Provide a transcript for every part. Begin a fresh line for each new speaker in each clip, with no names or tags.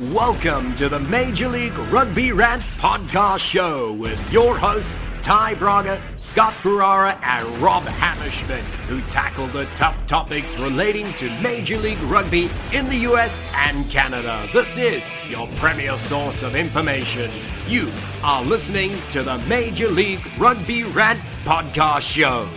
Welcome to the Major League Rugby Rant Podcast Show with your hosts, Ty Braga, Scott Ferrara, and Rob Hammerschmidt, who tackle the tough topics relating to Major League Rugby in the US and Canada. This is your premier source of information. You are listening to the Major League Rugby Rant Podcast Show.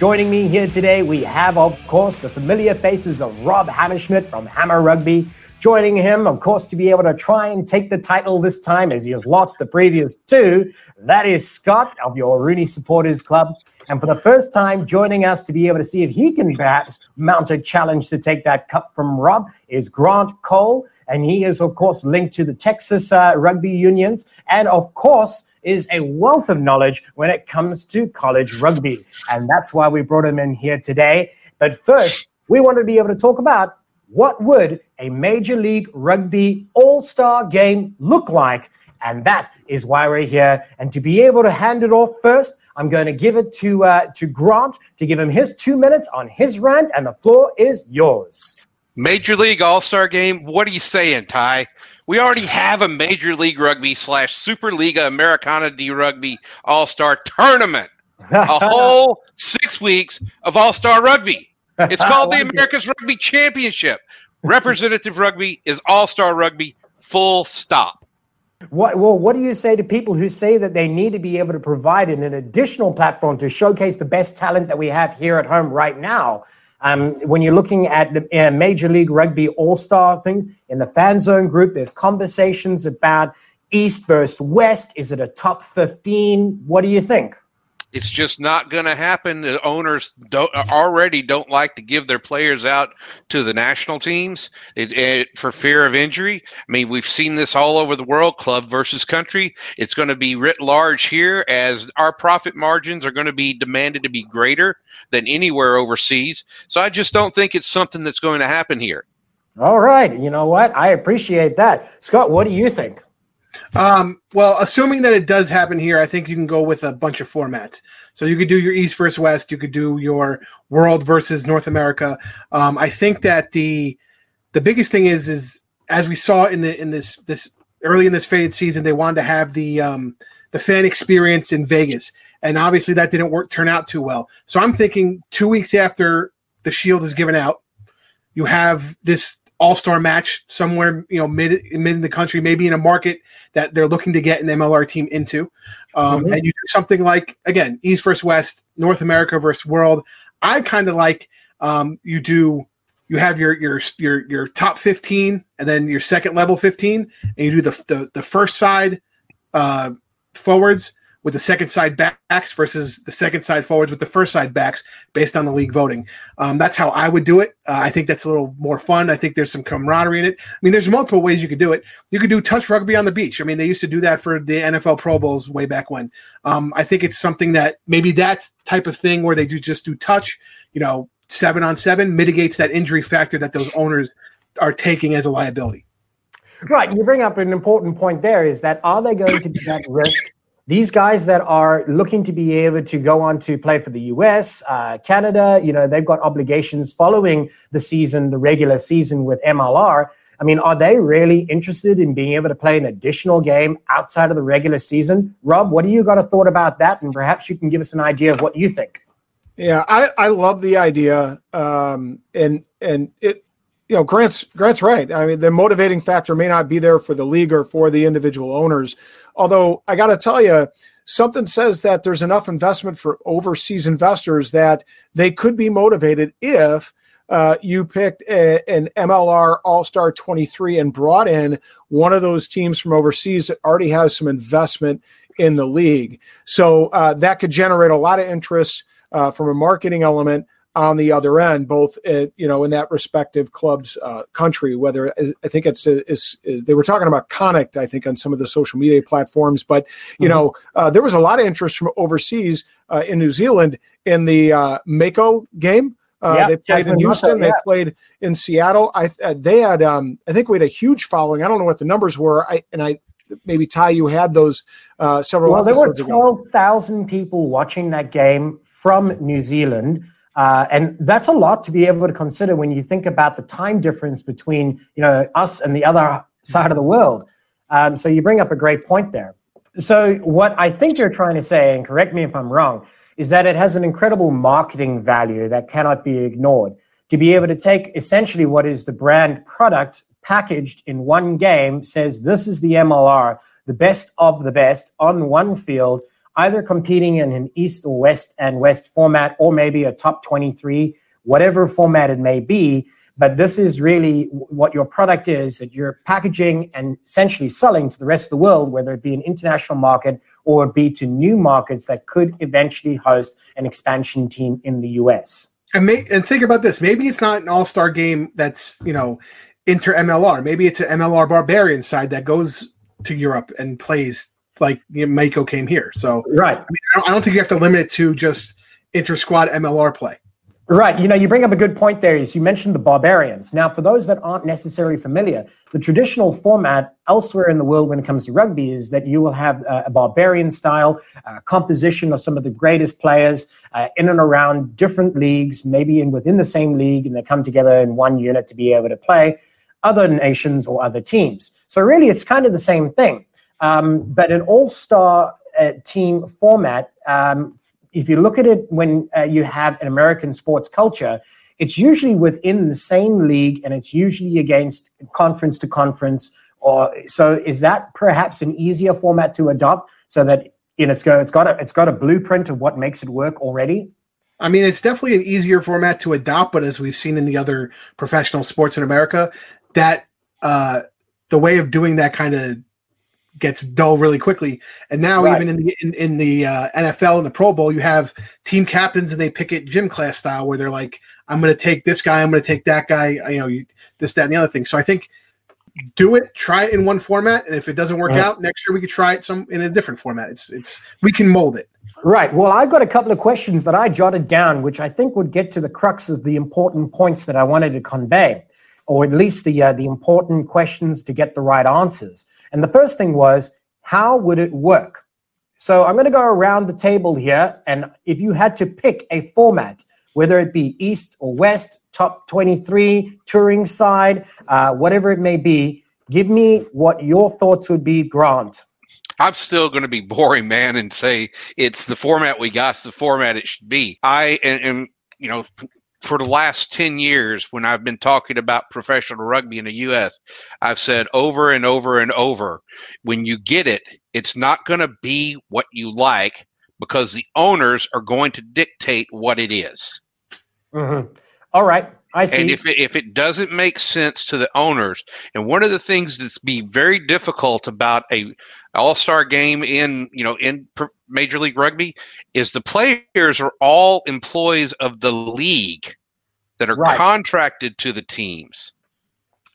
Joining me here today, we have, of course, the familiar faces of Rob Hammerschmidt from Hammer Rugby. Joining him, of course, to be able to try and take the title this time as he has lost the previous two. That is Scott of your RUNY Supporters Club. And for the first time, joining us to be able to see if he can perhaps mount a challenge to take that cup from Rob is Grant Cole. And he is, of course, linked to the Texas uh, rugby unions. And of course, is a wealth of knowledge when it comes to college rugby. And that's why we brought him in here today. But first, we want to be able to talk about what would a Major League Rugby All Star game look like? And that is why we're here. And to be able to hand it off first, I'm going to give it to uh, to Grant to give him his two minutes on his rant, and the floor is yours.
Major League All Star Game. What are you saying, Ty? We already have a Major League Rugby slash Superliga Americana de Rugby All Star Tournament. A whole six weeks of All Star Rugby. It's called the America's Rugby Championship. Representative rugby is all star rugby, full stop.
What, well, what do you say to people who say that they need to be able to provide an additional platform to showcase the best talent that we have here at home right now? Um, when you're looking at the uh, Major League Rugby All Star thing in the fan zone group, there's conversations about East versus West. Is it a top 15? What do you think?
It's just not going to happen. The owners don't already don't like to give their players out to the national teams it, it, for fear of injury. I mean, we've seen this all over the world, club versus country. It's going to be writ large here as our profit margins are going to be demanded to be greater than anywhere overseas. So I just don't think it's something that's going to happen here.
All right. You know what? I appreciate that. Scott, what do you think?
Um, well, assuming that it does happen here, I think you can go with a bunch of formats. So you could do your East versus West. You could do your World versus North America. Um, I think that the the biggest thing is is as we saw in the in this this early in this faded season, they wanted to have the um, the fan experience in Vegas, and obviously that didn't work turn out too well. So I'm thinking two weeks after the Shield is given out, you have this all star match somewhere, you know, mid mid in the country, maybe in a market that they're looking to get an MLR team into. Um, mm-hmm. And you do something like again, East versus West, North America versus World. I kind of like um, you do. You have your your your your top fifteen, and then your second level fifteen, and you do the the, the first side uh, forwards, with the second side backs versus the second side forwards with the first side backs based on the league voting. Um, that's how I would do it. Uh, I think that's a little more fun. I think there's some camaraderie in it. I mean, there's multiple ways you could do it. You could do touch rugby on the beach. I mean, they used to do that for the NFL Pro Bowls way back when. Um, I think it's something that maybe that type of thing where they do just do touch, you know, seven on seven mitigates that injury factor that those owners are taking as a liability.
Right. You bring up an important point there is that are they going to be at risk these guys that are looking to be able to go on to play for the US, uh, Canada, you know, they've got obligations following the season, the regular season with MLR. I mean, are they really interested in being able to play an additional game outside of the regular season? Rob, what do you got a thought about that? And perhaps you can give us an idea of what you think.
Yeah, I, I love the idea. Um, and and it you know, Grant's Grant's right. I mean, the motivating factor may not be there for the league or for the individual owners. Although I got to tell you, something says that there's enough investment for overseas investors that they could be motivated if uh, you picked a, an MLR All Star 23 and brought in one of those teams from overseas that already has some investment in the league. So uh, that could generate a lot of interest uh, from a marketing element on the other end, both at, you know in that respective club's uh, country. Whether I think it's, it's, it's, they were talking about Connacht, I think on some of the social media platforms, but you mm-hmm. know uh, there was a lot of interest from overseas uh, in New Zealand in the uh, Mako game. Uh, yeah, they played in Houston. yeah. They played in Seattle. I uh, they had um, I think we had a huge following. I don't know what the numbers were. I and I maybe Ty, you had those uh, several.
Well, there were twelve thousand people watching that game from New Zealand. Uh, and that's a lot to be able to consider when you think about the time difference between you know us and the other side of the world. Um, so you bring up a great point there. So what I think you're trying to say, and correct me if I'm wrong, is that it has an incredible marketing value that cannot be ignored. To be able to take essentially what is the brand product packaged in one game, says this is the MLR, the best of the best on one field, either competing in an East or West and West format, or maybe a top 23, whatever format it may be. But this is really what your product is that you're packaging and essentially selling to the rest of the world, whether it be an international market or be to new markets that could eventually host an expansion team in the US.
And, may, and think about this maybe it's not an all star game that's, you know, inter MLR. Maybe it's an MLR barbarian side that goes to Europe and plays like you know, Mako came here. So
right, I,
mean, I, don't, I don't think you have to limit it to just inter squad MLR play.
Right. You know, you bring up a good point there. Is you mentioned the barbarians. Now, for those that aren't necessarily familiar, the traditional format elsewhere in the world when it comes to rugby is that you will have a, a barbarian style uh, composition of some of the greatest players uh, in and around different leagues, maybe in within the same league, and they come together in one unit to be able to play other nations or other teams. So really, it's kind of the same thing. Um, but an all star uh, team format, um, if you look at it when uh, you have an American sports culture, it's usually within the same league and it's usually against conference to conference. Or so is that perhaps an easier format to adopt so that you know, it's got it's got a it's got a blueprint of what makes it work already.
I mean, it's definitely an easier format to adopt, but as we've seen in the other professional sports in America, that uh, the way of doing that kind of gets dull really quickly. And now right. even in the in, in the uh, NFL and the Pro Bowl, you have team captains and they pick it gym class style where they're like, I'm going to take this guy, I'm going to take that guy, you know, you, this, that, and the other thing. So I think do it, try it in one format, and if it doesn't work right. out next year, we could try it some in a different format. It's it's we can mold it.
Right. Well, I've got a couple of questions that I jotted down, which I think would get to the crux of the important points that I wanted to convey, or at least the uh, the important questions to get the right answers. And the first thing was, how would it work? So I'm going to go around the table here. And if you had to pick a format, whether it be East or West, top 23, touring side, uh, whatever it may be, give me what your thoughts would be, Grant.
I'm still going to be boring, man, and say it's the format we got, it's the format it should be. I am, you know, for the last 10 years, when I've been talking about professional rugby in the U.S., I've said over and over and over when you get it, it's not going to be what you like because the owners are going to dictate what it is.
Mm-hmm. All right. I see.
And if it, if it doesn't make sense to the owners, and one of the things that's be very difficult about a All Star game in you know in Major League Rugby is the players are all employees of the league that are right. contracted to the teams.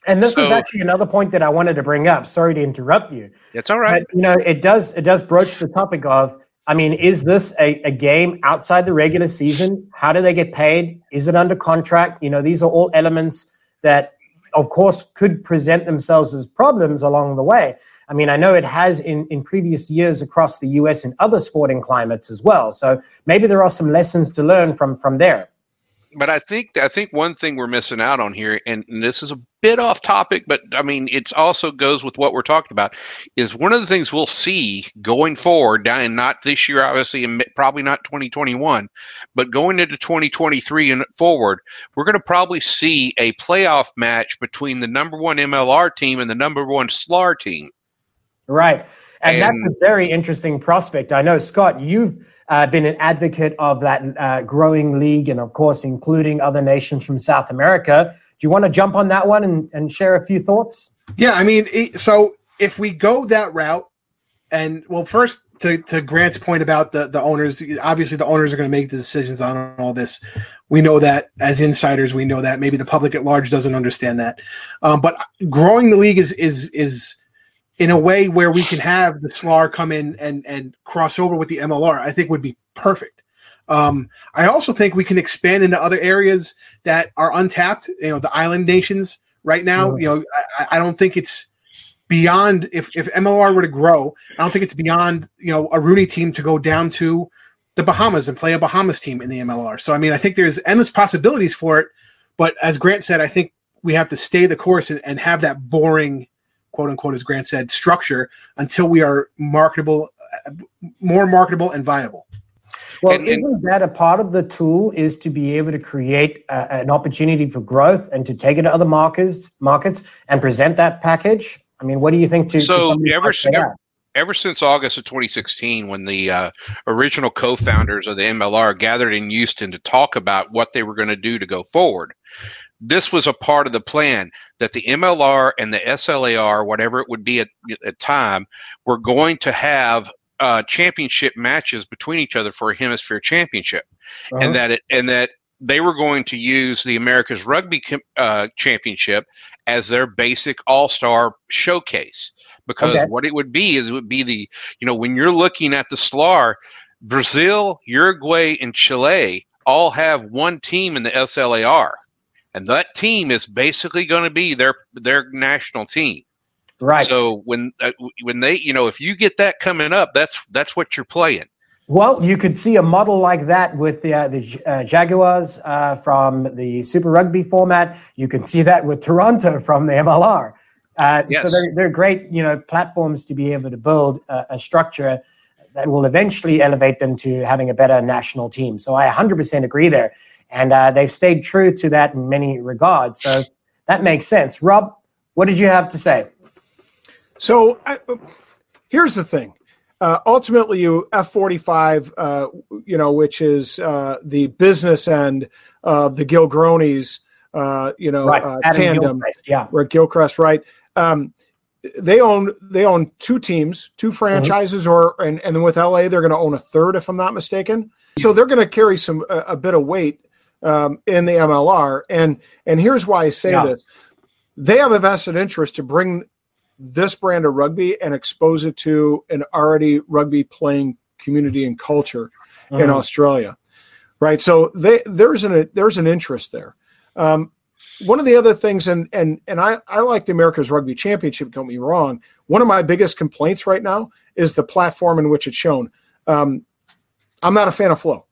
And this so, is actually another point that I wanted to bring up. Sorry to interrupt you.
It's all right.
But, you know, it does it does broach the topic of I mean, is this a, a game outside the regular season? How do they get paid? Is it under contract? You know, these are all elements that, of course, could present themselves as problems along the way. I mean, I know it has in, in previous years across the US and other sporting climates as well. So maybe there are some lessons to learn from from there
but I think I think one thing we're missing out on here, and, and, this is a bit off topic, but I mean it also goes with what we're talking about. Is one of the things we'll see going forward, down not this year, obviously, and probably not 2021, but going into 2023 and forward, we're going to probably see a playoff match between the number one MLR team and the number one SLAR team.
Right, and, and that's a very interesting prospect. I know, Scott, you've uh, been an advocate of that uh, growing league and, of course, including other nations from South America. Do you want to jump on that one and, and share a few thoughts?
Yeah, I mean, so if we go that route, and well, first to, to Grant's point about the, the owners, obviously the owners are going to make the decisions on all this. We know that as insiders, we know that maybe the public at large doesn't understand that. Um, but growing the league is is is in a way where we can have the SLAR come in and and cross over with the MLR, I think would be perfect. Um, I also think we can expand into other areas that are untapped. You know, the island nations right now. Mm-hmm. You know, I, I, don't think it's beyond if if MLR were to grow. I don't think it's beyond you know a RUNY team to go down to the Bahamas and play a Bahamas team in the MLR. So I mean, I think there's endless possibilities for it. But as Grant said, I think we have to stay the course and, and have that boring quote unquote, as Grant said, structure until we are marketable, more marketable and viable.
Well, and, and, isn't that a part of the tool is to be able to create uh, an opportunity for growth and to take it to other markets, markets and present that package? I mean, what do you think to
so to ever, ever, ever since August of 2016, when the uh, original co-founders of the MLR gathered in Houston to talk about what they were going to do to go forward, this was a part of the plan that the MLR and the SLAR, whatever it would be at at time, were going to have uh, championship matches between each other for a hemisphere championship, uh-huh. and that it and that they were going to use the America's Rugby uh, Championship as their basic All Star showcase. Because okay. what it would be is it would be the you know when you're looking at the SLAR, Brazil, Uruguay, and Chile all have one team in the SLAR and that team is basically going to be their their national team.
Right.
So when uh, when they you know if you get that coming up, that's that's what you're playing.
Well, you could see a model like that with the uh, the uh, Jaguars uh, from the Super Rugby format. You can see that with Toronto from the MLR. Uh, yes. So they're, they're great, you know, platforms to be able to build a, a structure that will eventually elevate them to having a better national team. So I 100% agree there. And uh, they've stayed true to that in many regards. So that makes sense. Rob, what did you have to say?
So I, here's the thing. Uh, ultimately, you F forty five, uh, you know, which is uh, the business end of the Gilgronis, uh, you know, right. Uh, tandem,
Gilchrist, yeah,
where Gilchrist, right? Um, they own they own two teams, two franchises, mm-hmm. or and and then with LA, they're going to own a third, if I'm not mistaken. So they're going to carry some a, a bit of weight um, in the MLR. And and here's why I say yeah. this: they have a vested interest to bring this brand of rugby and expose it to an already rugby playing community and culture mm-hmm. in Australia, right? So they, there's an there's an interest there. Um, one of the other things, and and and I I like the America's Rugby Championship. Don't me wrong. One of my biggest complaints right now is the platform in which it's shown. Um, I'm not a fan of Flow.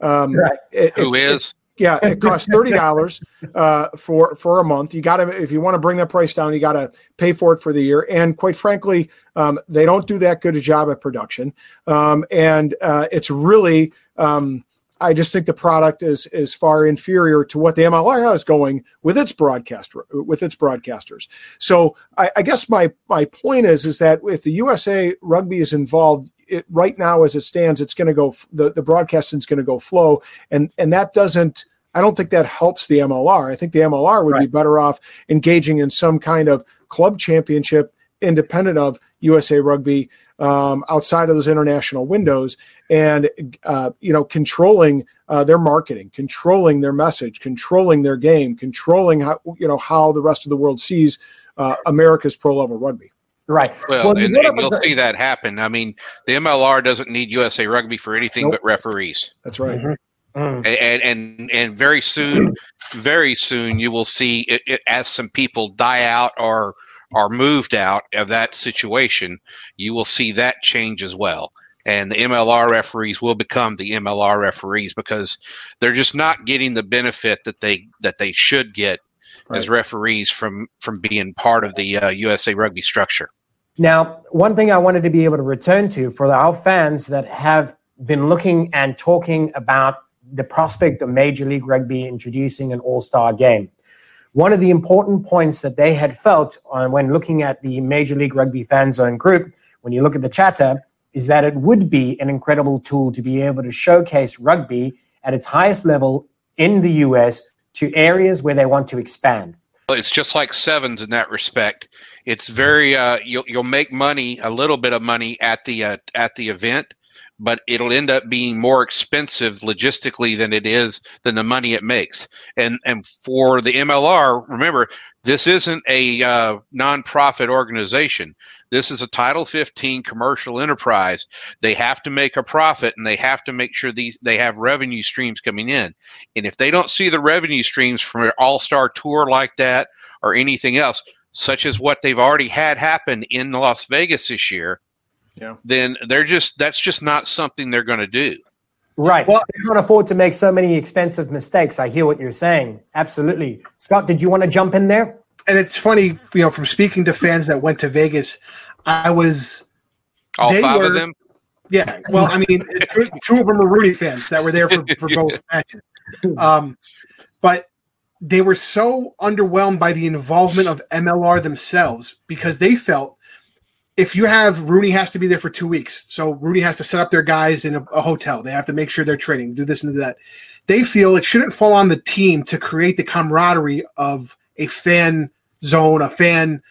Um, right. it, Who
it,
is?
It, yeah, it costs thirty dollars uh, for for a month. You got to if you want to bring that price down, you got to pay for it for the year. And quite frankly, um, they don't do that good a job at production. Um, and uh, it's really, um, I just think the product is is far inferior to what the MLR is going with its broadcast with its broadcasters. So I, I guess my my point is is that if the USA Rugby is involved, it, right now as it stands, it's going to go the the broadcasting is going to go flow, and and that doesn't. I don't think that helps the MLR. I think the MLR would right. be better off engaging in some kind of club championship independent of USA Rugby um, outside of those international windows, and uh, you know controlling uh, their marketing, controlling their message, controlling their game, controlling how you know how the rest of the world sees uh, America's pro level rugby.
Right.
Well, well and, and you'll see that happen. I mean, the MLR doesn't need USA Rugby for anything nope. but referees.
That's right. Mm-hmm.
Mm. And, and and very soon, very soon, you will see it, it, as some people die out or are moved out of that situation, you will see that change as well. And the MLR referees will become the MLR referees because they're just not getting the benefit that they that they should get right. as referees from from being part of the uh, USA Rugby structure.
Now, one thing I wanted to be able to return to for our fans that have been looking and talking about the prospect of Major League Rugby introducing an All Star game. One of the important points that they had felt on, when looking at the Major League Rugby fan zone group, when you look at the chatter, is that it would be an incredible tool to be able to showcase rugby at its highest level in the US to areas where they want to expand.
It's just like sevens in that respect. It's very uh, you'll you'll make money, a little bit of money at the uh, at the event, but it'll end up being more expensive logistically than it is than the money it makes. And and for the MLR, remember this isn't a uh, nonprofit organization. This is a Title 15 commercial enterprise. They have to make a profit and they have to make sure these they have revenue streams coming in. And if they don't see the revenue streams from an all-star tour like that or anything else, such as what they've already had happen in Las Vegas this year, yeah. then they're just that's just not something they're going to do.
Right. Well, they can't afford to make so many expensive mistakes. I hear what you're saying. Absolutely. Scott, did you want to jump in there?
And it's funny, you know, from speaking to fans that went to Vegas, I was
all five were, of them.
Yeah, well, I mean, two, two, of them were RUNY fans that were there for, for both matches. Um, but they were so underwhelmed by the involvement of MLR themselves because they felt if you have RUNY has to be there for two weeks, so RUNY has to set up their guys in a, a hotel. They have to make sure they're training, do this and do that. They feel it shouldn't fall on the team to create the camaraderie of a fan zone, a fan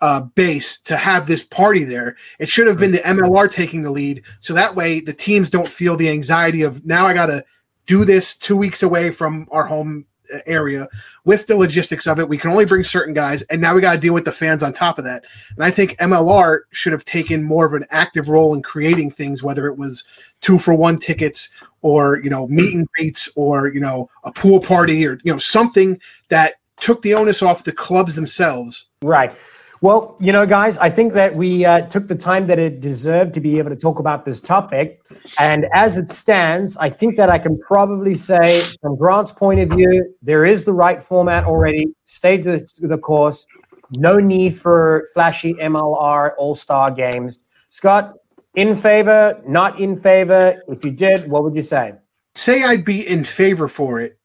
uh, base to have this party there. It should have been the MLR taking the lead, so that way the teams don't feel the anxiety of now I got to do this two weeks away from our home uh, area with the logistics of it. We can only bring certain guys, and now we got to deal with the fans on top of that. And I think MLR should have taken more of an active role in creating things, whether it was two for one tickets or you know meet and greets or you know a pool party or you know something that took the onus off the clubs themselves.
Right. Well, you know, guys, I think that we uh, took the time that it deserved to be able to talk about this topic. And as it stands, I think that I can probably say, from Grant's point of view, there is the right format already. Stay the, the course. No need for flashy MLR All Star games. Scott, in favor, not in favor? If you did, what would you say?
Say I'd be in favor for it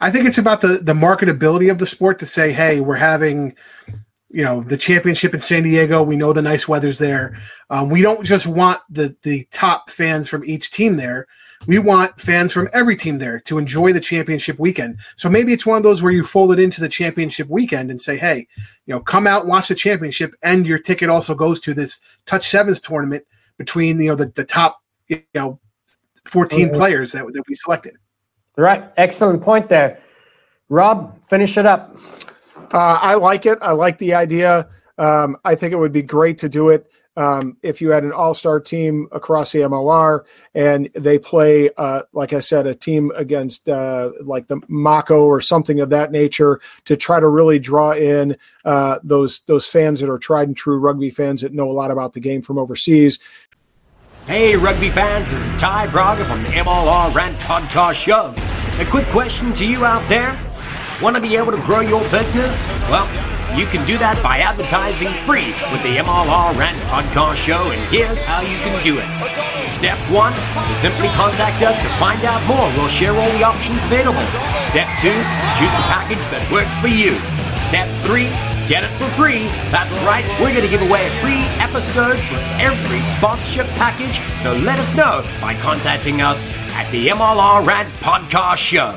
I think it's about the the marketability of the sport to say, hey, we're having you know the championship in San Diego. We know the nice weather's there. Um, we don't just want the the top fans from each team there. We want fans from every team there to enjoy the championship weekend. So maybe it's one of those where you fold it into the championship weekend and say, hey, you know, come out watch the championship, and your ticket also goes to this Touch Sevens tournament between you know the, the top you know 14 players that, that we selected.
Right. Excellent point there. Rob, finish it up.
Uh, I like it. I like the idea. Um, I think it would be great to do it um, if you had an all-star team across the MLR and they play, uh, like I said, a team against uh, like the Mako or something of that nature to try to really draw in uh, those those fans that are tried and true rugby fans that know a lot about the game from overseas.
Hey, rugby fans, this is Ty Braga from the MLR Rant Podcast Show. A quick question to you out there. Want to be able to grow your business? Well, you can do that by advertising free with the MLR Rant Podcast Show, and here's how you can do it. Step one is simply contact us to find out more. We'll share all the options available. Step two, choose the package that works for you. Step three, Get it for free. That's right, we're going to give away a free episode for every sponsorship package. So let us know by contacting us at the MLR Rant Podcast Show.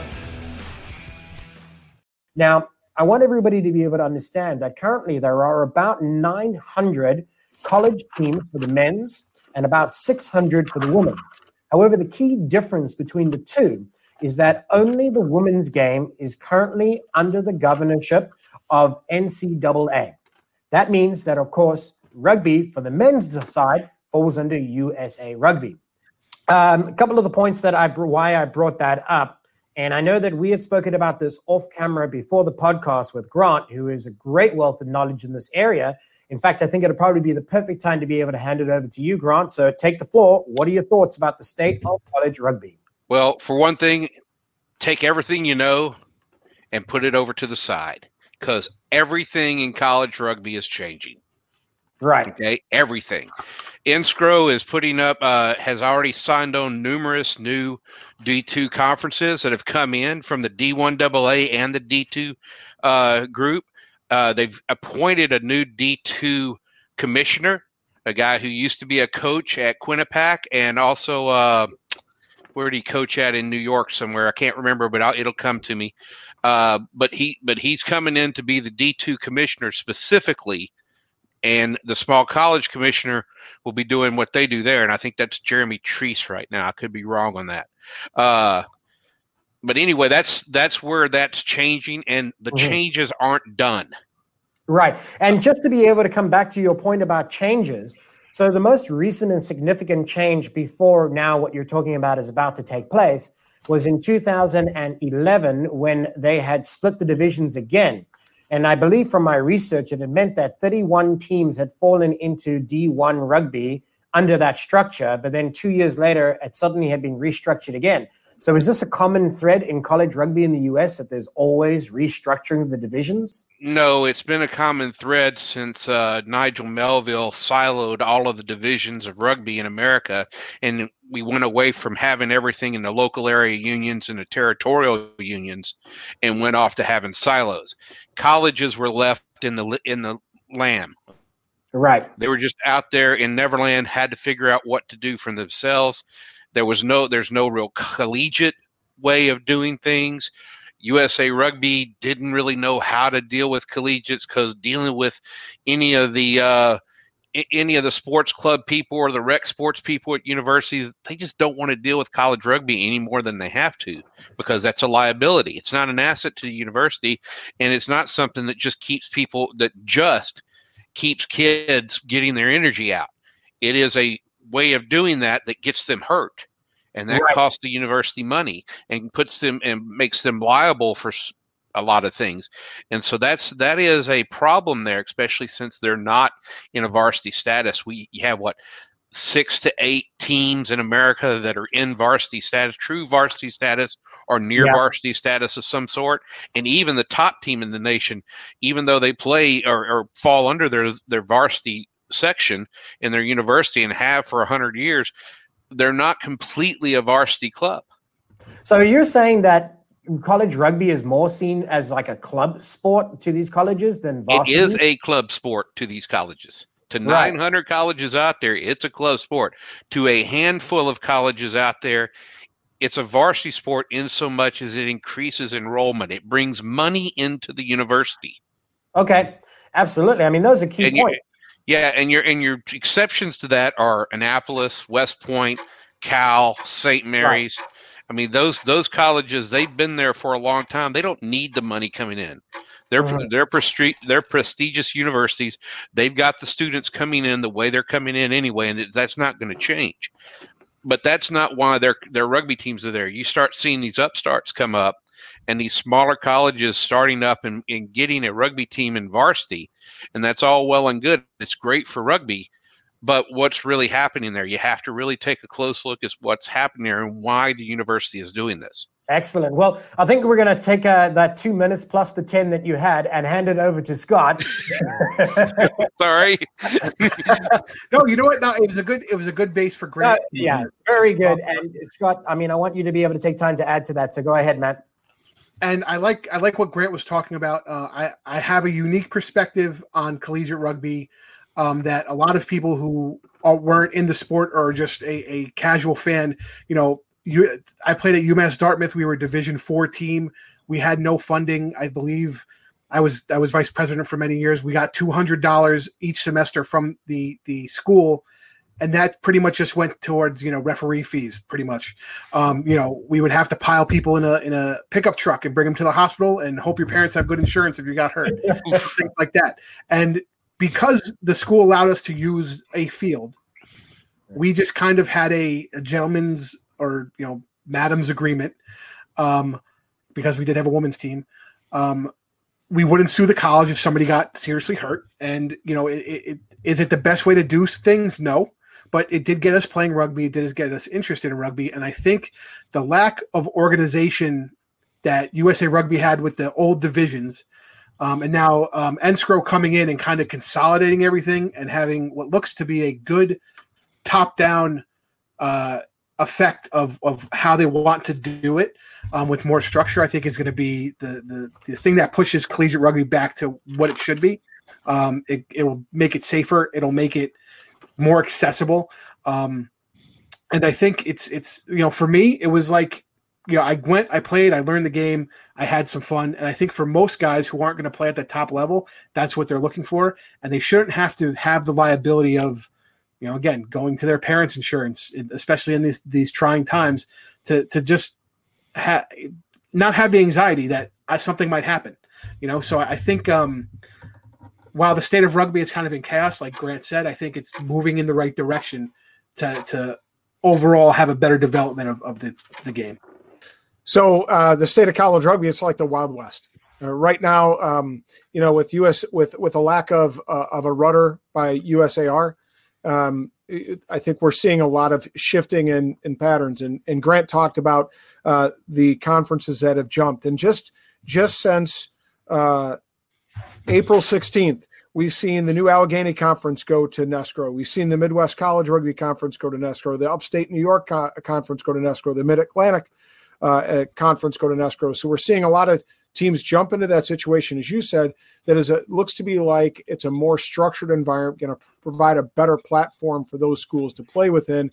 Now, I want everybody to be able to understand that currently there are about 900 college teams for the men's and about 600 for the women. However, the key difference between the two is that only the women's game is currently under the governorship of NCAA. That means that, of course, rugby for the men's side falls under USA Rugby. Um, a couple of the points that I why I brought that up And I know that we had spoken about this off camera before the podcast with Grant, who is a great wealth of knowledge in this area. In fact, I think it'll probably be the perfect time to be able to hand it over to you, Grant. So take the floor. What are your thoughts about the state of college rugby?
Well, for one thing, take everything you know and put it over to the side because everything in college rugby is changing.
Right.
Okay. Everything. NSCRO is putting up, uh, has already signed on numerous new D2 conferences that have come in from the D1AA and the D2 uh, group. Uh, they've appointed a new D2 commissioner, a guy who used to be a coach at Quinnipiac and also, uh, where did he coach at in New York somewhere? I can't remember, but I'll, it'll come to me. Uh, but he, but he's coming in to be the D2 commissioner specifically and the small college commissioner will be doing what they do there. And I think that's Jeremy Treese right now. I could be wrong on that. Uh, but anyway, that's that's where that's changing, and the mm-hmm. changes aren't done.
Right, and just to be able to come back to your point about changes. So the most recent and significant change before now, what you're talking about is about to take place, was in 2011 when they had split the divisions again. And I believe from my research, it had meant that 31 teams had fallen into D1 rugby under that structure. But then two years later, it suddenly had been restructured again. So is this a common thread in college rugby in the US that there's always restructuring of the divisions?
No, it's been a common thread since uh, Nigel Melville siloed all of the divisions of rugby in America, and we went away from having everything in the local area unions and the territorial unions, and went off to having silos. Colleges were left in the in the lamb.
Right.
They were just out there in Neverland, had to figure out what to do for themselves there was no there's no real collegiate way of doing things. USA Rugby didn't really know how to deal with collegiates because dealing with any of the uh, any of the sports club people or the rec sports people at universities, they just don't want to deal with college rugby any more than they have to because that's a liability. It's not an asset to the university, and it's not something that just keeps people that just keeps kids getting their energy out. It is a way of doing that that gets them hurt and that right. costs the university money and puts them and makes them liable for a lot of things and so that's that is a problem there especially since they're not in a varsity status we have what six to eight teams in America that are in varsity status, true varsity status, or near yeah. varsity status of some sort. And even the top team in the nation, even though they play or, or fall under their their varsity section in their university and have for 100 years, they're not completely a varsity club.
So you're saying that college rugby is more seen as like a club sport to these colleges than varsity?
It is a club sport to these colleges. To right. 900 colleges out there, it's a club sport. To a handful of colleges out there, it's a varsity sport in so much as it increases enrollment. It brings money into the university.
Okay, absolutely. I mean, those are key and points.
Yeah, and your and your exceptions to that are Annapolis, West Point, Cal, St. Mary's. Right. I mean, those those colleges they've been there for a long time. They don't need the money coming in. They're mm-hmm. they're prestige they're prestigious universities. They've got the students coming in the way they're coming in anyway, and that's not going to change. But that's not why their their rugby teams are there. You start seeing these upstarts come up, and these smaller colleges starting up and, and getting a rugby team in varsity and that's all well and good. It's great for rugby, but what's really happening there? You have to really take a close look at what's happening there and why the university is doing this.
Excellent. Well, I think we're going to take uh, that two minutes plus the 10 that you had and hand it over to Scott.
Sorry.
no, you know what? No, it was a good, it was a good base for Grant. Uh,
yeah, very good. And Scott, I mean, I want you to be able to take time to add to that. So go ahead, Matt
and I like I like what Grant was talking about. Uh, I I have a unique perspective on collegiate rugby um, that a lot of people who weren't in the sport or just a, a casual fan, you know, you I played at UMass Dartmouth. We were a Division four team. We had no funding. I believe I was I was vice president for many years. We got two hundred dollars each semester from the the school and that pretty much just went towards you know referee fees pretty much um, you know we would have to pile people in a in a pickup truck and bring them to the hospital and hope your parents have good insurance if you got hurt things like that and because the school allowed us to use a field we just kind of had a, a gentleman's or you know madam's agreement um, because we did have a women's team. Um, we wouldn't sue the college if somebody got seriously hurt. And you know, it, it, is it the best way to do things? No, but it did get us playing rugby. It did get us interested in rugby. And I think the lack of organization that USA Rugby had with the old divisions, um, and now um, NSCRO coming in and kind of consolidating everything and having what looks to be a good top-down uh, effect of of how they want to do it um, with more structure, I think is going to be the, the the thing that pushes collegiate rugby back to what it should be. Um, it it will make it safer. It'll make it more accessible. Um, and I think it's it's you know for me it was like you know I went I played I learned the game I had some fun and I think for most guys who aren't going to play at the top level that's what they're looking for and they shouldn't have to have the liability of you know again going to their parents insurance especially in these these trying times to to just ha- not have the anxiety that something might happen. You know, so I think um, while the state of rugby is kind of in chaos, like Grant said, I think it's moving in the right direction to to overall have a better development of, of the, the game.
So uh, the state of college rugby, it's like the Wild West. Uh, right now, um, you know, with US with with a lack of uh, of a rudder by USAR, um, I think we're seeing a lot of shifting in, in patterns. And, and Grant talked about uh, the conferences that have jumped. And just just since uh, April 16th, we've seen the new Allegheny Conference go to NSCRO. We've seen the Midwest College Rugby Conference go to NSCRO, the Upstate New York Co- Conference go to NSCRO, the Mid Atlantic uh, Conference go to NSCRO. So we're seeing a lot of teams jump into that situation, as you said, that is a looks to be like it's a more structured environment, going to provide a better platform for those schools to play within.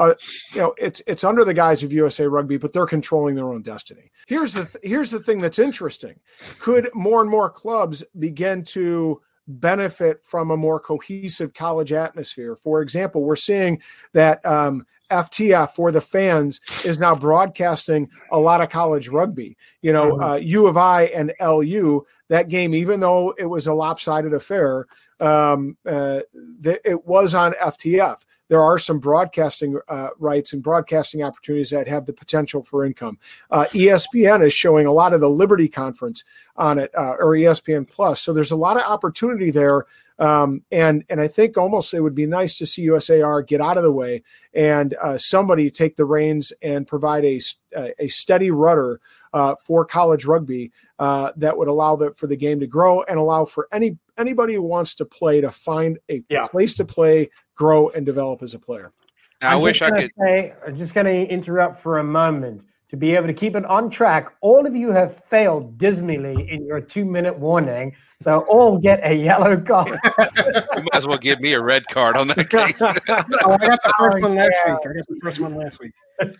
Uh, you know, it's it's under the guise of USA Rugby, but they're controlling their own destiny. Here's the th- here's the thing that's interesting: could more and more clubs begin to benefit from a more cohesive college atmosphere. For example, we're seeing that um, FTF for the fans is now broadcasting a lot of college rugby. You know, mm-hmm. uh, U of I and LU, that game, even though it was a lopsided affair, um, uh, th- it was on FTF. There are some broadcasting uh, rights and broadcasting opportunities that have the potential for income. Uh, ESPN is showing a lot of the Liberty Conference on it, uh, or ESPN Plus. So there's a lot of opportunity there um, and and I think almost it would be nice to see USAR get out of the way and uh, somebody take the reins and provide a a steady rudder uh, for college rugby uh, that would allow the, for the game to grow and allow for any anybody who wants to play to find a yeah. place to play, grow, and develop as a player.
I wish I could.
Say, I'm just going to interrupt for a moment to be able to keep it on track. All of you have failed dismally in your two minute warning. So all get a yellow card.
you might as well give me a red card on that case. oh,
I got the first one last yeah. week. I got the first one last week.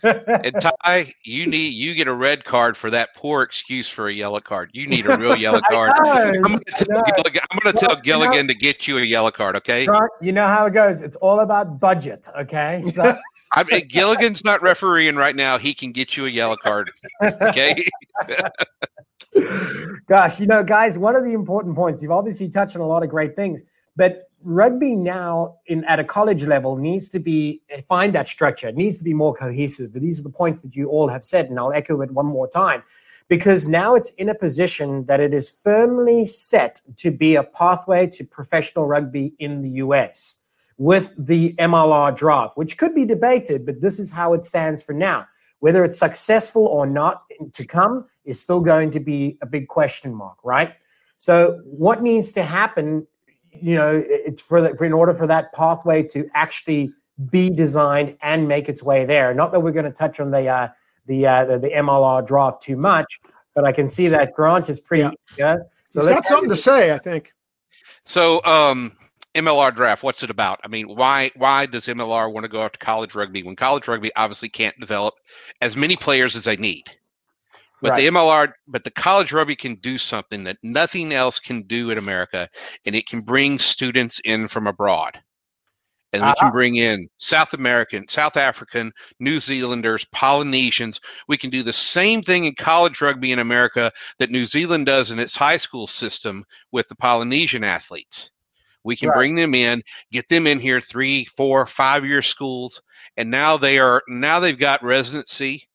and Ty, you need you get a red card for that poor excuse for a yellow card. You need a real yellow card. I'm going to tell, Gilligan, I'm gonna tell Gilligan you know, to get you a yellow card. Okay.
You know how it goes. It's all about budget. Okay. So.
I mean, Gilligan's not refereeing right now. He can get you a yellow card. Okay.
Gosh, you know, guys, one of the important points, you've obviously touched on a lot of great things, but rugby now in at a college level needs to be eh, find that structure. It needs to be more cohesive. These are the points that you all have said, and I'll echo it one more time. Because now it's in a position that it is firmly set to be a pathway to professional rugby in the US with the MLR draft, which could be debated, but this is how it stands for now. Whether it's successful or not to come is still going to be a big question mark, right? So, what needs to happen, you know, for, the, for in order for that pathway to actually be designed and make its way there? Not that we're going to touch on the uh, the, uh, the, the MLR draft too much, but I can see that Grant is pretty. Yeah.
yeah so he's got something to say, I think.
So, um, MLR draft, what's it about? I mean, why why does MLR want to go after college rugby when college rugby obviously can't develop as many players as they need? But right. the MLR, but the college rugby can do something that nothing else can do in America, and it can bring students in from abroad. And uh-huh. we can uh-huh. bring in South American, South African, New Zealanders, Polynesians. We can do the same thing in college rugby in America that New Zealand does in its high school system with the Polynesian athletes. We can right. bring them in, get them in here three, four, five year schools, and now they are now they've got residency.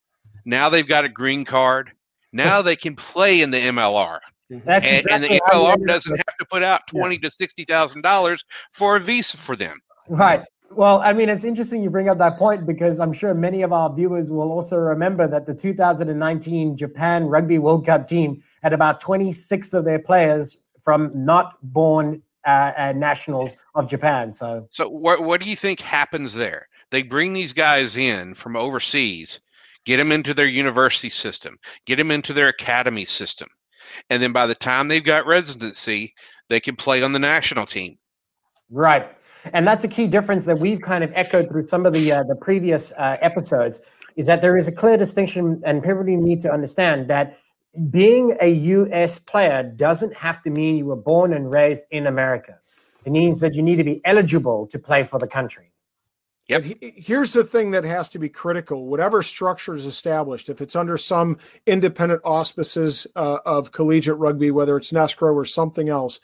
Now they've got a green card. Now they can play in the MLR. Mm-hmm.
That's
And,
exactly
and the MLR doesn't have to put out twenty to sixty thousand dollars for a visa for them.
Right. Well, I mean, it's interesting you bring up that point because I'm sure many of our viewers will also remember that the 2019 Japan Rugby World Cup team had about 26 of their players from not born uh, uh, nationals of Japan. So,
So what what do you think happens there? They bring these guys in from overseas, get them into their university system, get them into their academy system, and then by the time they've got residency, they can play on the national team.
right. And that's a key difference that we've kind of echoed through some of the uh, the previous uh, episodes is that there is a clear distinction, and people need to understand that being a U.S. player doesn't have to mean you were born and raised in America. It means that you need to be eligible to play for the country.
Yep.
He- here's the thing that has to be critical. Whatever structure is established, if it's under some independent auspices uh, of collegiate rugby, whether it's NSCRO or something else,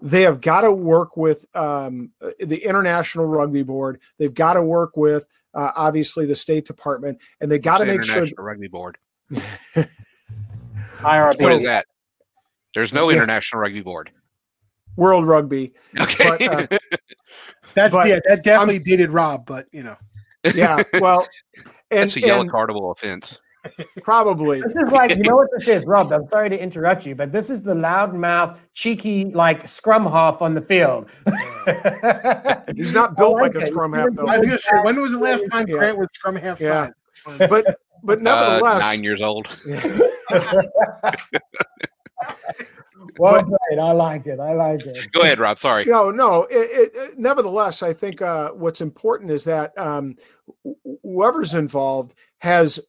they have got to work with um, the International Rugby Board. They've got to work with uh, obviously the State Department, and they got to make sure.
International Rugby Board.
IRB.
What is that? There's no
Yeah.
international rugby board.
World Rugby.
Okay.
But, uh,
That's
But
yeah, that definitely dated Rob, but you know.
Yeah, well, and,
That's a yellow
and
cardable offense.
probably
This is like, you know what this is, Rob? I'm sorry to interrupt you, but this is the loudmouth, cheeky, like scrum half on the field.
he's not
I
built
like
like a
it.
scrum half though.
I was gonna say, when was the last time Grant was scrum half
Yeah.
side?
But but
Uh,
nevertheless,
nine years old.
well played. I like it. I like it.
Go ahead, Rob. Sorry.
No, no. It, it, it- nevertheless, I think uh, what's important is that um, whoever's involved has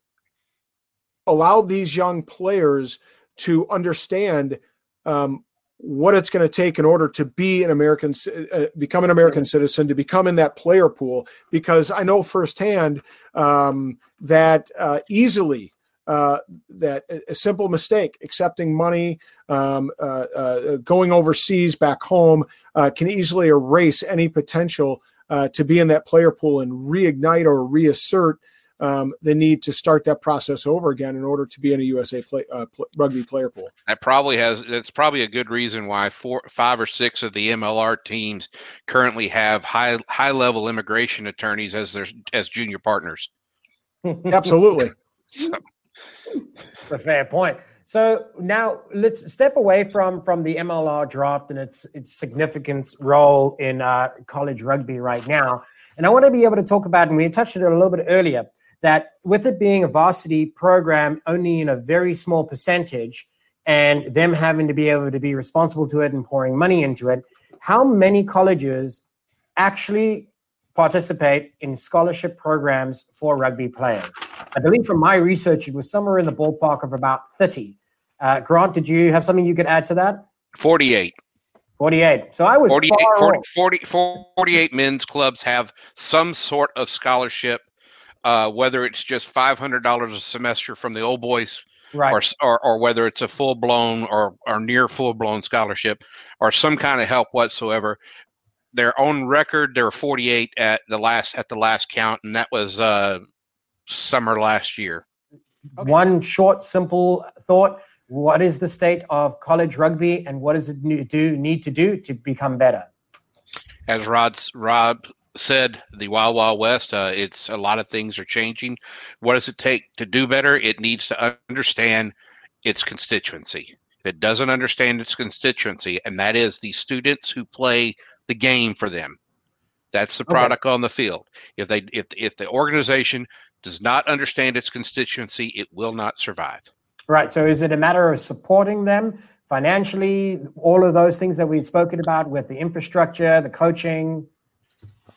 allowed these young players to understand um, what it's going to take in order to be an American, uh, become an American citizen, to become in that player pool. Because I know firsthand um, that uh, easily. Uh, that a- simple mistake, accepting money, um, uh, uh, going overseas back home, uh, can easily erase any potential uh, to be in that player pool and reignite or reassert um, the need to start that process over again in order to be in a USA play, uh, pl- rugby player pool.
That probably has. That's probably a good reason why four, five or six of the MLR teams currently have high high level immigration attorneys as their as junior partners.
Absolutely.
So,
It's a fair point. So now let's step away from from the MLR draft and its its significant role in uh, college rugby right now. And I want to be able to talk about, and we touched on it a little bit earlier, that with it being a varsity program only in a very small percentage, and them having to be able to be responsible to it and pouring money into it, how many colleges actually participate in scholarship programs for rugby players? I believe from my research, it was somewhere in the ballpark of about 30. Uh, Grant, did you have something you could add to that?
48.
48. So I was
48,
far
40,
off.
40 48 men's clubs have some sort of scholarship, uh, whether it's just $500 a semester from the old boys
Right.
or, or, or whether it's a full blown or, or near full blown scholarship or some kind of help whatsoever. They're on record. They're 48 at the last at the last count, and that was uh, summer last year.
One short, simple thought. What is the state of college rugby and what does it need, do, need to do to become better?
As Rod Rob said, the Wild Wild West. Uh, it's a lot of things are changing. What does it take to do better? It needs to understand its constituency. If it doesn't understand its constituency, and that is the students who play the game for them. That's the
Okay.
product on the field. If they if if the organization does not understand its constituency, it will not survive.
Right. So is it a matter of supporting them financially, all of those things that we've spoken about with the infrastructure, the coaching?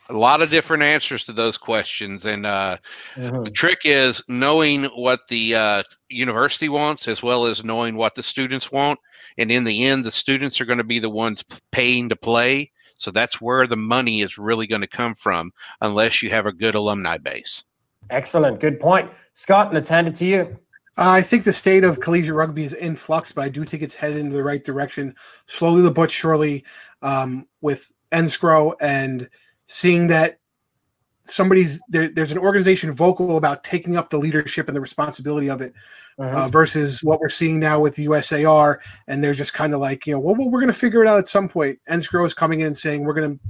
A lot of different answers to those questions, and uh, The trick is knowing what the uh, university wants as well as knowing what the students want. And in the end, the students are going to be the ones paying to play. So that's where the money is really going to come from, unless you have a good alumni base.
Excellent. Good point. Scott, let's hand it to you.
Uh, I think the state of collegiate rugby is in flux, but I do think it's headed in the right direction, slowly but surely, um, with NSCRO and seeing that somebody's there, there's an organization vocal about taking up the leadership and the responsibility of it uh-huh. uh, versus what we're seeing now with USAR. And they're just kind of like, you know, well, well we're going to figure it out at some point. NSCRO is coming in and saying we're going to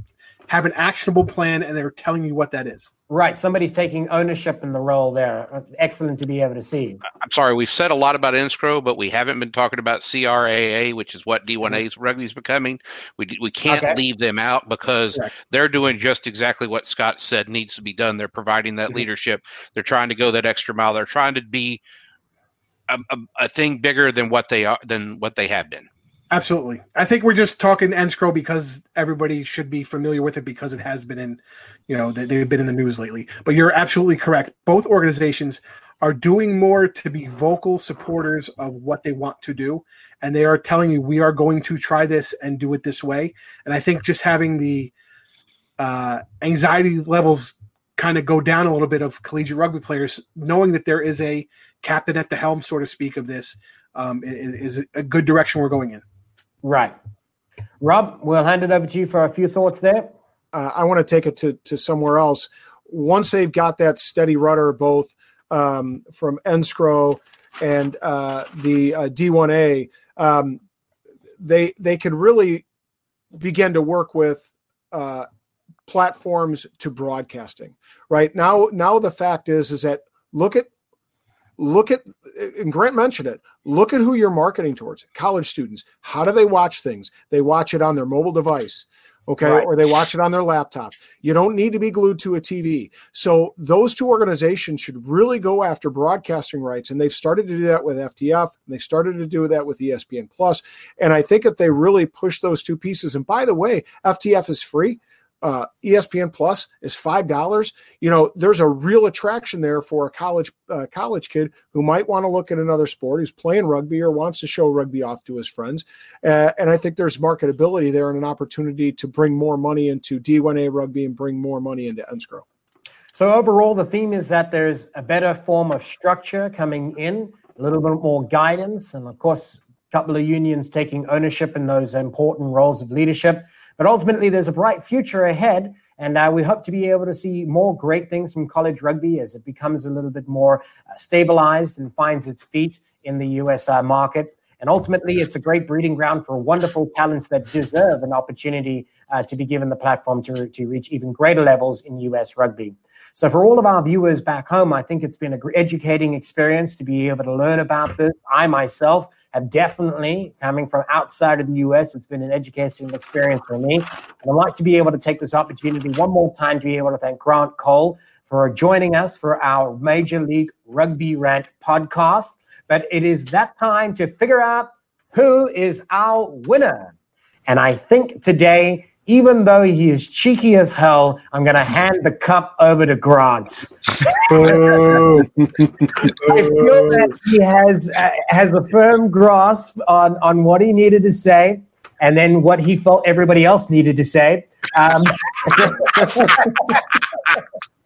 have an actionable plan, and they're telling you what that is.
Right. Somebody's taking ownership in the role there. Excellent to be able to see.
I'm sorry, we've said a lot about NSCRO, but we haven't been talking about CRAA, which is what D1A's mm-hmm. rugby is becoming. We, we can't okay. leave them out because Correct. they're doing just exactly what Scott said needs to be done. They're providing that mm-hmm. leadership. They're trying to go that extra mile. They're trying to be a, a, a thing bigger than what they are than what they have been.
Absolutely. I think we're just talking NSCRO because everybody should be familiar with it because it has been in, you know, they've been in the news lately. But you're absolutely correct. Both organizations are doing more to be vocal supporters of what they want to do. And they are telling you, we are going to try this and do it this way. And I think just having the uh, anxiety levels kind of go down a little bit of collegiate rugby players, knowing that there is a captain at the helm, so to speak, of this, um, is a good direction we're going in.
Right. Rob, we'll hand it over to you for a few thoughts there.
Uh, I want to take it to, to somewhere else. Once they've got that steady rudder, both um, from NSCRO and uh, the uh, D1A, um, they they can really begin to work with uh, platforms to broadcasting. Right now, now the fact is is that look at look at and grant mentioned it look at who you're marketing towards. College students how do they watch things? They watch it on their mobile device okay right. or they watch it on their laptop you don't need to be glued to a tv so those two organizations should really go after broadcasting rights and they've started to do that with ftf and they started to do that with espn plus and i think if they really push those two pieces. And by the way ftf is free uh, ESPN Plus is five dollars. You know, there's a real attraction there for a college uh, college kid who might want to look at another sport, who's playing rugby or wants to show rugby off to his friends. Uh, and I think there's marketability there and an opportunity to bring more money into D1A rugby and bring more money into NSCRO.
So overall, the theme is that there's a better form of structure coming in, a little bit more guidance, and of course, a couple of unions taking ownership in those important roles of leadership. But ultimately, there's a bright future ahead. And uh, we hope to be able to see more great things from college rugby as it becomes a little bit more uh, stabilized and finds its feet in the US uh, market. And ultimately, it's a great breeding ground for wonderful talents that deserve an opportunity uh, to be given the platform to, to reach even greater levels in US rugby. So, for all of our viewers back home, I think it's been an educating experience to be able to learn about this. I myself have definitely, coming from outside of the US, it's been an educational experience for me. And I'd like to be able to take this opportunity one more time to be able to thank Grant Cole for joining us for our Major League Rugby Rant podcast. But it is that time to figure out who is our winner. And I think today even though he is cheeky as hell, I'm going to hand the cup over to Grant. I feel that he has uh, has a firm grasp on on what he needed to say, and then what he felt everybody else needed to say. Um,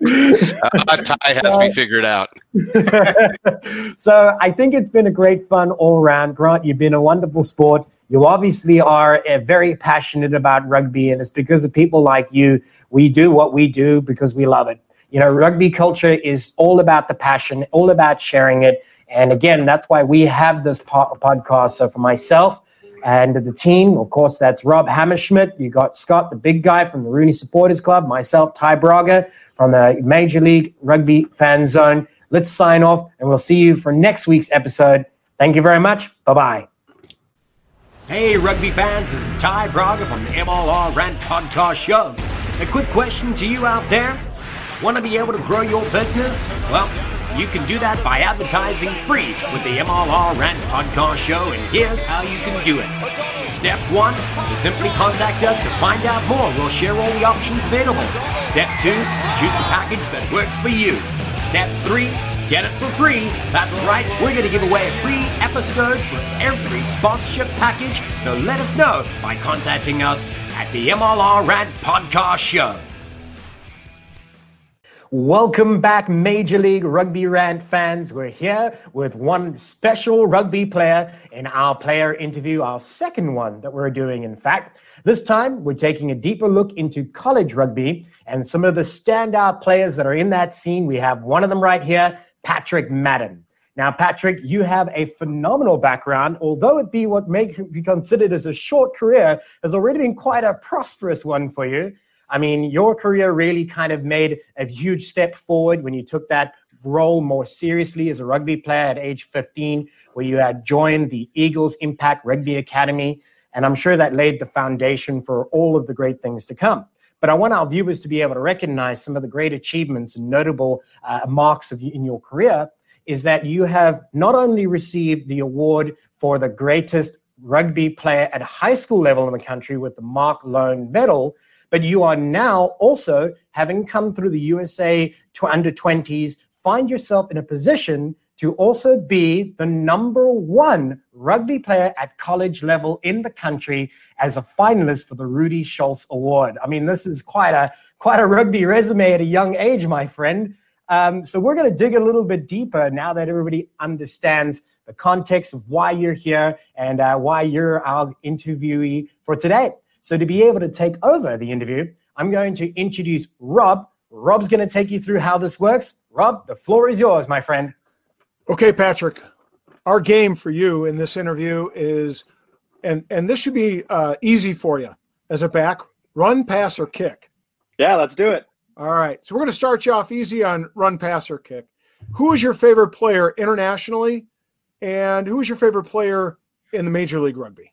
uh,
Ty has so, me figured out.
so I think it's been a great fun all around. Grant, you've been a wonderful sport. You obviously are uh, very passionate about rugby, and it's because of people like you. We do what we do because we love it. You know, rugby culture is all about the passion, all about sharing it. And again, that's why we have this po- podcast. So for myself and the team, of course, that's Rob Hammerschmidt. You got Scott, the big guy from the RUNY Supporters Club, myself, Ty Braga from the Major League Rugby Fan Zone. Let's sign off, and we'll see you for next week's episode. Thank you very much. Bye bye.
Hey, rugby fans, this is Ty Braga from the MLR Rant Podcast Show. A quick question to you out there. Want to be able to grow your business? Well, you can do that by advertising free with the MLR Rant Podcast Show, and here's how you can do it. Step one is simply contact us to find out more. We'll share all the options available. Step two, choose the package that works for you. Step three, Get it for free. That's right, we're going to give away a free episode for every sponsorship package. So let us know by contacting us at the MLR Rant Podcast Show.
Welcome back, Major League Rugby Rant fans. We're here with one special rugby player in our player interview, our second one that we're doing, in fact. This time, we're taking a deeper look into college rugby and some of the standout players that are in that scene. We have one of them right here, Patrick Madden. Now, Patrick, you have a phenomenal background. Although it be what may be considered as a short career, has already been quite a prosperous one for you. I mean, your career really kind of made a huge step forward when you took that role more seriously as a rugby player at age 15, where you had joined the Eagles Impact Rugby Academy. And I'm sure that laid the foundation for all of the great things to come. But I want our viewers to be able to recognize some of the great achievements and notable uh, marks of in your career. Is that you have not only received the award for the greatest rugby player at high school level in the country with the Mark Loane Medal, but you are now also, having come through the USA to under 20s, find yourself in a position to also be the number one rugby player at college level in the country as a finalist for the Rudy Scholz Award. I mean, this is quite a quite a rugby resume at a young age, my friend. Um, so we're going to dig a little bit deeper now that everybody understands the context of why you're here and uh, why you're our interviewee for today. So to be able to take over the interview, I'm going to introduce Rob. Rob's going to take you through how this works. Rob, the floor is yours, my friend.
Okay, Patrick. Our game for you in this interview is, and and this should be uh, easy for you as a back: run, pass, or kick.
Yeah, let's do it.
All right. So we're going to start you off easy on run, pass, or kick. Who is your favorite player internationally, and who is your favorite player in the Major League Rugby?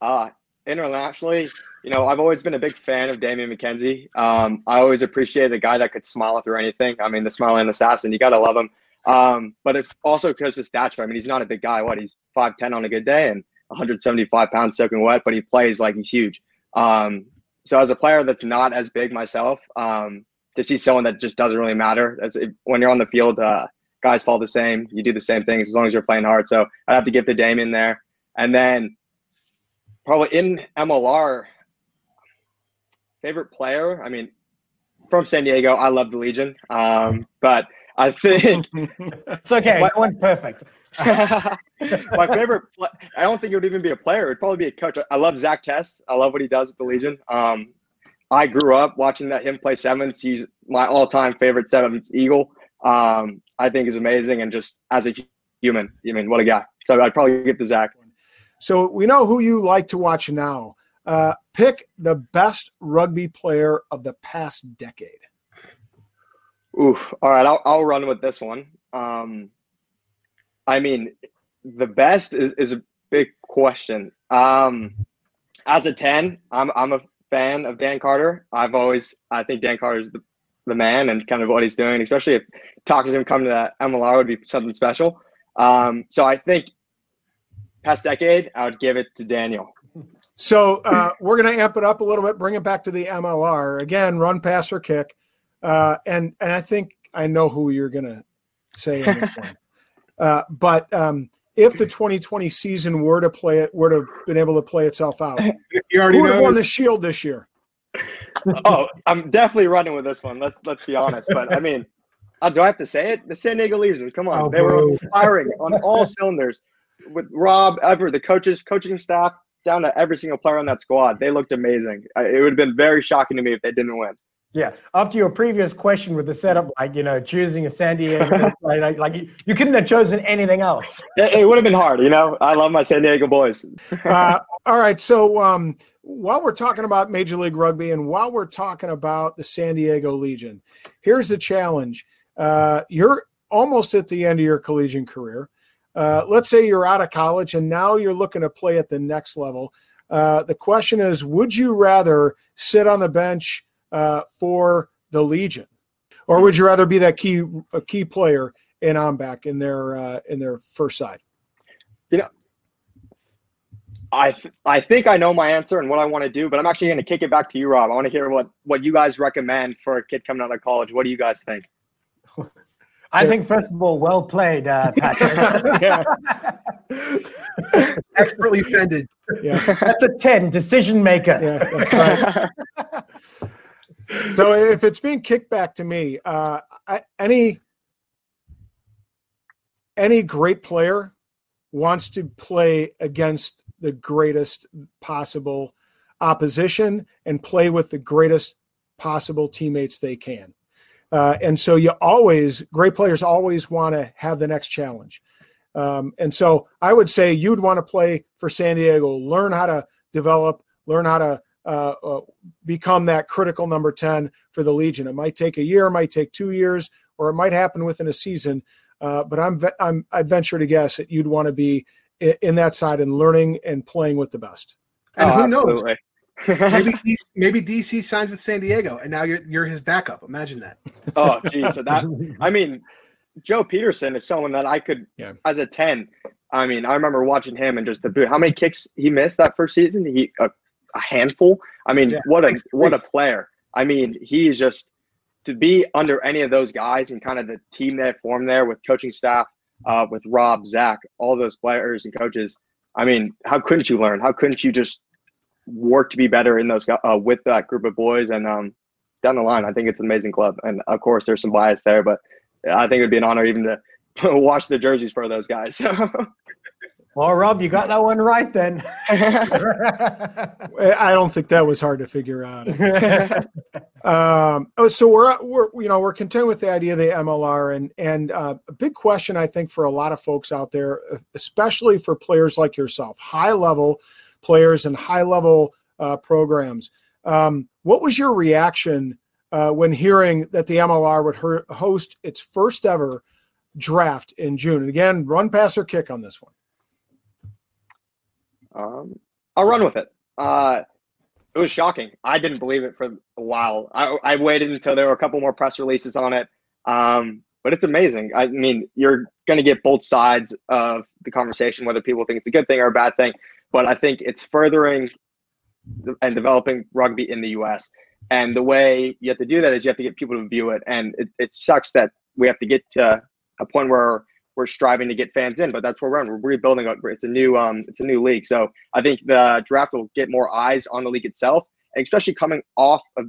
Uh, internationally, you know, I've always been a big fan of Damian McKenzie. Um, I always appreciate the guy that could smile through anything. I mean, the smiling assassin, you got to love him. Um, but it's also because of stature. I mean, he's not a big guy. What? He's 5'10 on a good day and 175 pounds soaking wet, but he plays like he's huge. Um, so as a player that's not as big myself, um, to see someone that just doesn't really matter. As when you're on the field, uh, guys fall the same. You do the same things as long as you're playing hard. So I'd have to give the Dame in there. And then probably in MLR, favorite player. I mean, from San Diego, I love the Legion. Um, but I think
it's okay. My, one's perfect.
my favorite. I don't think it would even be a player. It'd probably be a coach. I love Zach Test. I love what he does with the Legion. Um, I grew up watching that him play sevens. He's my all-time favorite sevens Eagle. Um, I think is amazing, and just as a human, I mean, what a guy. So I'd probably give the Zach.
So we know who you like to watch now. Uh, pick the best rugby player of the past decade.
Oof. All right, I'll, I'll run with this one. Um, I mean, the best is, is a big question. Um, as a 10, I'm, I'm a fan of Dan Carter. I've always, I think Dan Carter is the, the man and kind of what he's doing, especially if talking to him coming to that MLR would be something special. Um, so I think past decade, I would give it to Daniel.
So uh, we're going to amp it up a little bit, bring it back to the MLR again, run, pass, or kick, uh, and and I think I know who you're going to say in this one. Uh, but um, if the 2020 season were to play it, were to been able to play itself out,
you already
who
know
won the Shield this year.
oh, I'm definitely running with this one. Let's let's be honest. But I mean, uh, do I have to say it? The San Diego Legions. Come on, oh, they bro. were firing on all cylinders with Rob, ever the coaches, coaching staff, down to every single player on that squad. They looked amazing. It would have been very shocking to me if they didn't win.
Yeah. After your previous question with the setup, like, you know, choosing a San Diego, like, like you, you, couldn't have chosen anything else.
It, it, would have been hard, you know. I love my San Diego boys.
uh, all right. So um, while we're talking about Major League Rugby and while we're talking about the San Diego Legion, here's the challenge. Uh, you're almost at the end of your collegiate career. Uh, let's say you're out of college and now you're looking to play at the next level. Uh, the question is, would you rather sit on the bench uh, for the Legion, or would you rather be that key a key player in Ambach in their uh, in their first side?
You know, I th- I think I know my answer and what I want to do, but I'm actually going to kick it back to you, Rob. I want to hear what what you guys recommend for a kid coming out of college. What do you guys think?
I think first of all, well played, uh, Patrick.
Expertly fended.
Yeah. That's a 10, decision maker. Yeah,
so if it's being kicked back to me, uh, I, any any great player wants to play against the greatest possible opposition and play with the greatest possible teammates they can. Uh, and so you always, great players always want to have the next challenge. Um, and so I would say you'd want to play for San Diego, learn how to develop, learn how to uh, uh, become that critical number 10 for the Legion. It might take a year, it might take two years, or it might happen within a season. Uh, but I'm, I'm, I'd venture to guess that you'd want to be in, in that side and learning and playing with the best.
And oh, who knows? maybe DC, maybe DC signs with San Diego, and now you're you're his backup. Imagine that.
Oh, geez, so that I mean, Joe Pietersen is someone that I could, yeah. as a ten. I mean, I remember watching him and just the boot. How many kicks he missed that first season? He a, a handful. I mean, yeah, what a what a player. I mean, he is just to be under any of those guys and kind of the team they formed there with coaching staff, uh, with Rob, Zach, all those players and coaches. I mean, how couldn't you learn? How couldn't you just work to be better in those uh, with that group of boys and um, down the line. I think it's an amazing club, and of course there's some bias there, but I think it'd be an honor even to watch the jerseys for those guys.
well, Rob, you got that one right then.
I don't think that was hard to figure out. um, oh, so we're we're you know we're content with the idea of the MLR, and and uh, a big question I think for a lot of folks out there, especially for players like yourself, high level players and high level uh, programs. Um, what was your reaction uh, when hearing that the MLR would her- host its first ever draft in June? And again, run, pass, or kick on this one.
Um, I'll run with it. Uh, it was shocking. I didn't believe it for a while. I, I waited until there were a couple more press releases on it. Um, but it's amazing. I mean, you're going to get both sides of the conversation, whether people think it's a good thing or a bad thing but I think it's furthering and developing rugby in the U.S. And the way you have to do that is you have to get people to view it. And it, it sucks that we have to get to a point where we're striving to get fans in, but that's where we're on. We're rebuilding. It's a new, um, it's a new league. So I think the draft will get more eyes on the league itself, especially coming off of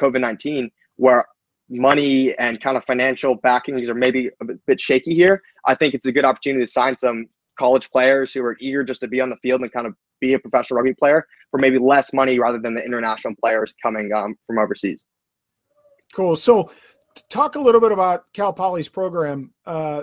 COVID nineteen, where money and kind of financial backings are maybe a bit shaky here. I think it's a good opportunity to sign some college players who are eager just to be on the field and kind of be a professional rugby player for maybe less money rather than the international players coming um, from overseas.
Cool. So, talk a little bit about Cal Poly's program. Uh,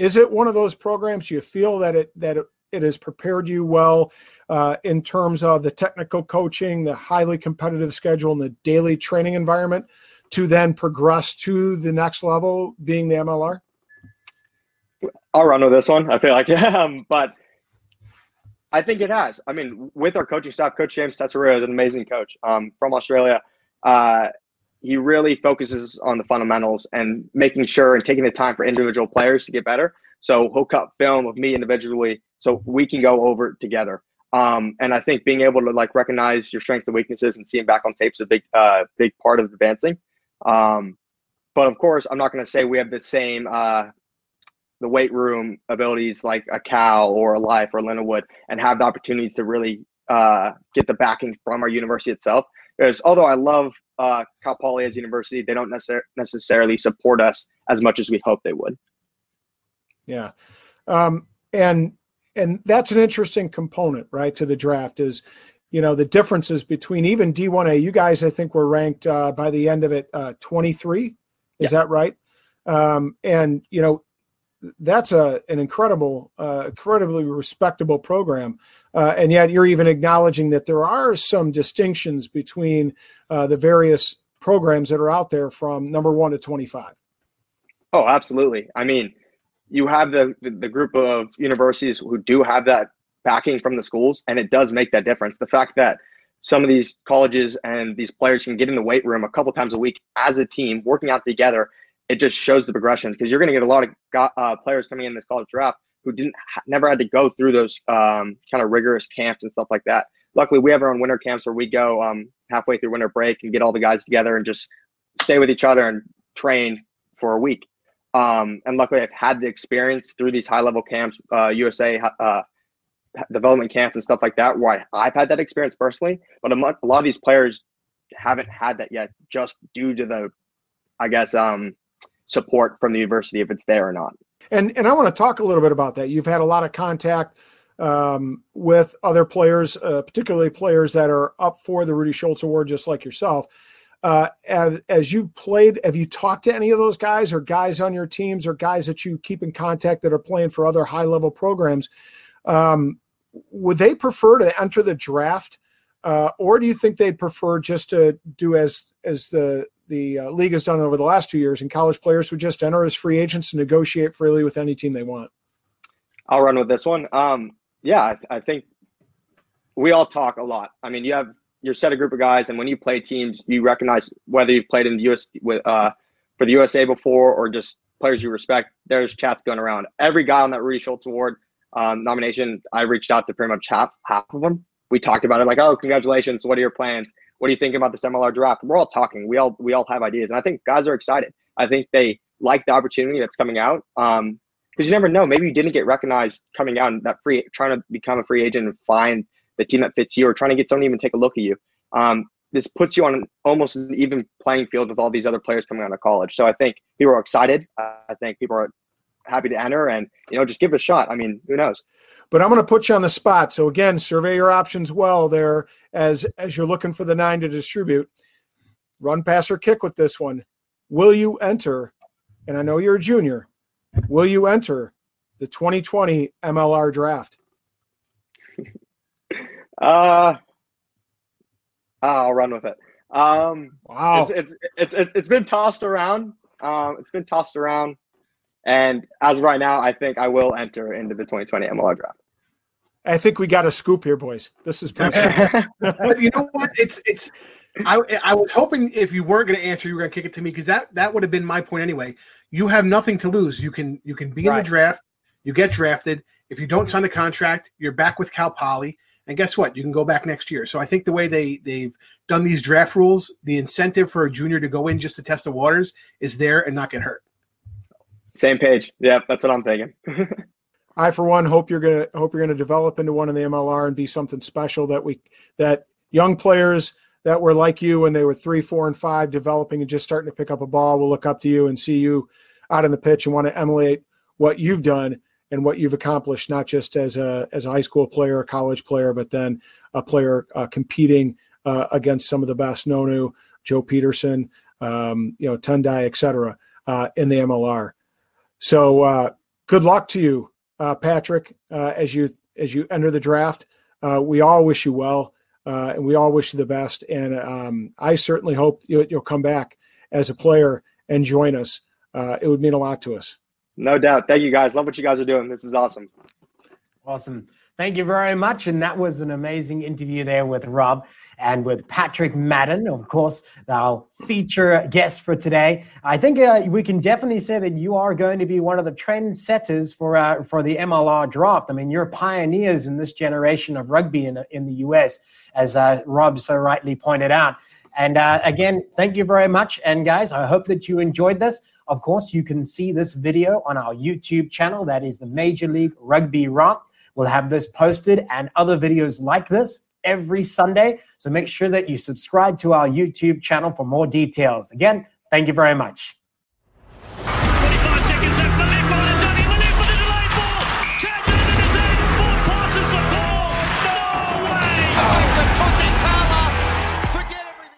is it one of those programs you feel that it that it, it has prepared you well uh, in terms of the technical coaching, the highly competitive schedule, and the daily training environment to then progress to the next level, being the MLR?
I'll run with this one. I feel like, um, but I think it has. I mean, with our coaching staff, Coach James Tessera is an amazing coach um, from Australia. Uh, he really focuses on the fundamentals and making sure and taking the time for individual players to get better. So he'll cut film of me individually so we can go over it together. Um, and I think being able to like recognize your strengths and weaknesses and seeing back on tape is a big, uh, big part of advancing. Um, but of course, I'm not going to say we have the same uh, the weight room abilities like a Cal or a Life or Lindenwood and have the opportunities to really uh, get the backing from our university itself. Because although I love uh, Cal Poly as a university, they don't necessar- necessarily support us as much as we hope they would.
Yeah, um, and and that's an interesting component, right, to the draft is you know the differences between even D1A. You guys, I think, were ranked uh, by the end of it uh, 23. Is yeah. that right? Um, and you know that's a an incredible, uh, incredibly respectable program, uh, and yet you're even acknowledging that there are some distinctions between uh, the various programs that are out there from number one to 25.
Oh, absolutely. I mean, you have the, the, the group of universities who do have that backing from the schools, and it does make that difference. The fact that some of these colleges and these players can get in the weight room a couple times a week as a team, working out together, it just shows the progression because you're going to get a lot of uh, players coming in this college draft who didn't never had to go through those um, kind of rigorous camps and stuff like that. Luckily, we have our own winter camps where we go um, halfway through winter break and get all the guys together and just stay with each other and train for a week. Um, and luckily, I've had the experience through these high level camps, uh, USA uh, development camps and stuff like that, where I, have had that experience personally. But a, a lot of these players haven't had that yet, just due to the, I guess, um, support from the university if it's there or not.
And and I want to talk a little bit about that. You've had a lot of contact um, with other players, uh, particularly players that are up for the Rudy Scholz Award, just like yourself. Uh, as, as you've played, have you talked to any of those guys or guys on your teams or guys that you keep in contact that are playing for other high level programs? Um, would they prefer to enter the draft, uh, or do you think they'd prefer just to do as as the the uh, league has done over the last two years, and college players would just enter as free agents and negotiate freely with any team they want?
I'll run with this one. Um, yeah, I, I think we all talk a lot. I mean, you have your set of group of guys, and when you play teams, you recognize whether you've played in the US with uh, for the USA before or just players you respect. There's chats going around. Every guy on that Rudy Scholz Award um, nomination, I reached out to pretty much half half of them. We talked about it, like, oh, congratulations. What are your plans? What are you thinking about this MLR draft? We're all talking. We all we all have ideas, and I think guys are excited. I think they like the opportunity that's coming out. Um, because you never know. Maybe you didn't get recognized coming out and that free trying to become a free agent and find the team that fits you or trying to get someone to even take a look at you. Um, this puts you on an, almost an even playing field with all these other players coming out of college. So I think people are excited. I think people are happy to enter and you know just give it a shot. I mean, who knows?
But I'm going to put you on the spot. So again, survey your options well there as as you're looking for the nine to distribute. Run, pass, or kick with this one. Will you enter? And I know you're a junior. Will you enter the 2020 MLR draft?
Uh, I'll run with it. Um,
wow,
it's, it's it's, it's it's been tossed around. Um, it's been tossed around, and as of right now, I think I will enter into the 2020 MLR draft.
I think we got a scoop here, boys. This is
but you know what? It's it's. I I was hoping if you weren't going to answer, you were going to kick it to me because that that would have been my point anyway. You have nothing to lose. You can you can be right. in the draft. You get drafted. If you don't sign the contract, you're back with Cal Poly. And guess what? You can go back next year. So I think the way they they've done these draft rules, the incentive for a junior to go in just to test the waters is there and not get hurt.
Same page. Yeah, that's what I'm thinking.
I, for one, hope you're gonna hope you're gonna develop into one in the MLR and be something special that we that young players that were like you when they were three, four, and five, developing and just starting to pick up a ball will look up to you and see you out in the pitch and want to emulate what you've done and what you've accomplished, not just as a as a high school player, a college player, but then a player uh, competing uh, against some of the best, Nonu, Joe Pietersen, um, you know, Tundai, et cetera, uh, in the MLR. So uh, good luck to you, uh, Patrick, uh, as you as you enter the draft. we all wish you well, and we all wish you the best. And um, I certainly hope you'll, you'll, come back as a player and join us. it would mean a lot to us.
No doubt. Thank you guys. Love what you guys are doing. This is awesome.
Awesome. Thank you very much. And that was an amazing interview there with Rob and with Patrick Madden, of course, our feature guest for today. I think uh, we can definitely say that you are going to be one of the trendsetters for uh, for the MLR draft. I mean, you're pioneers in this generation of rugby in, in the US, as uh, Rob so rightly pointed out. And uh, again, thank you very much. And guys, I hope that you enjoyed this. Of course, you can see this video on our YouTube channel. That is the Major League Rugby Rant. We'll have this posted and other videos like this every Sunday. So make sure that you subscribe to our YouTube channel for more details. Again, thank you very much.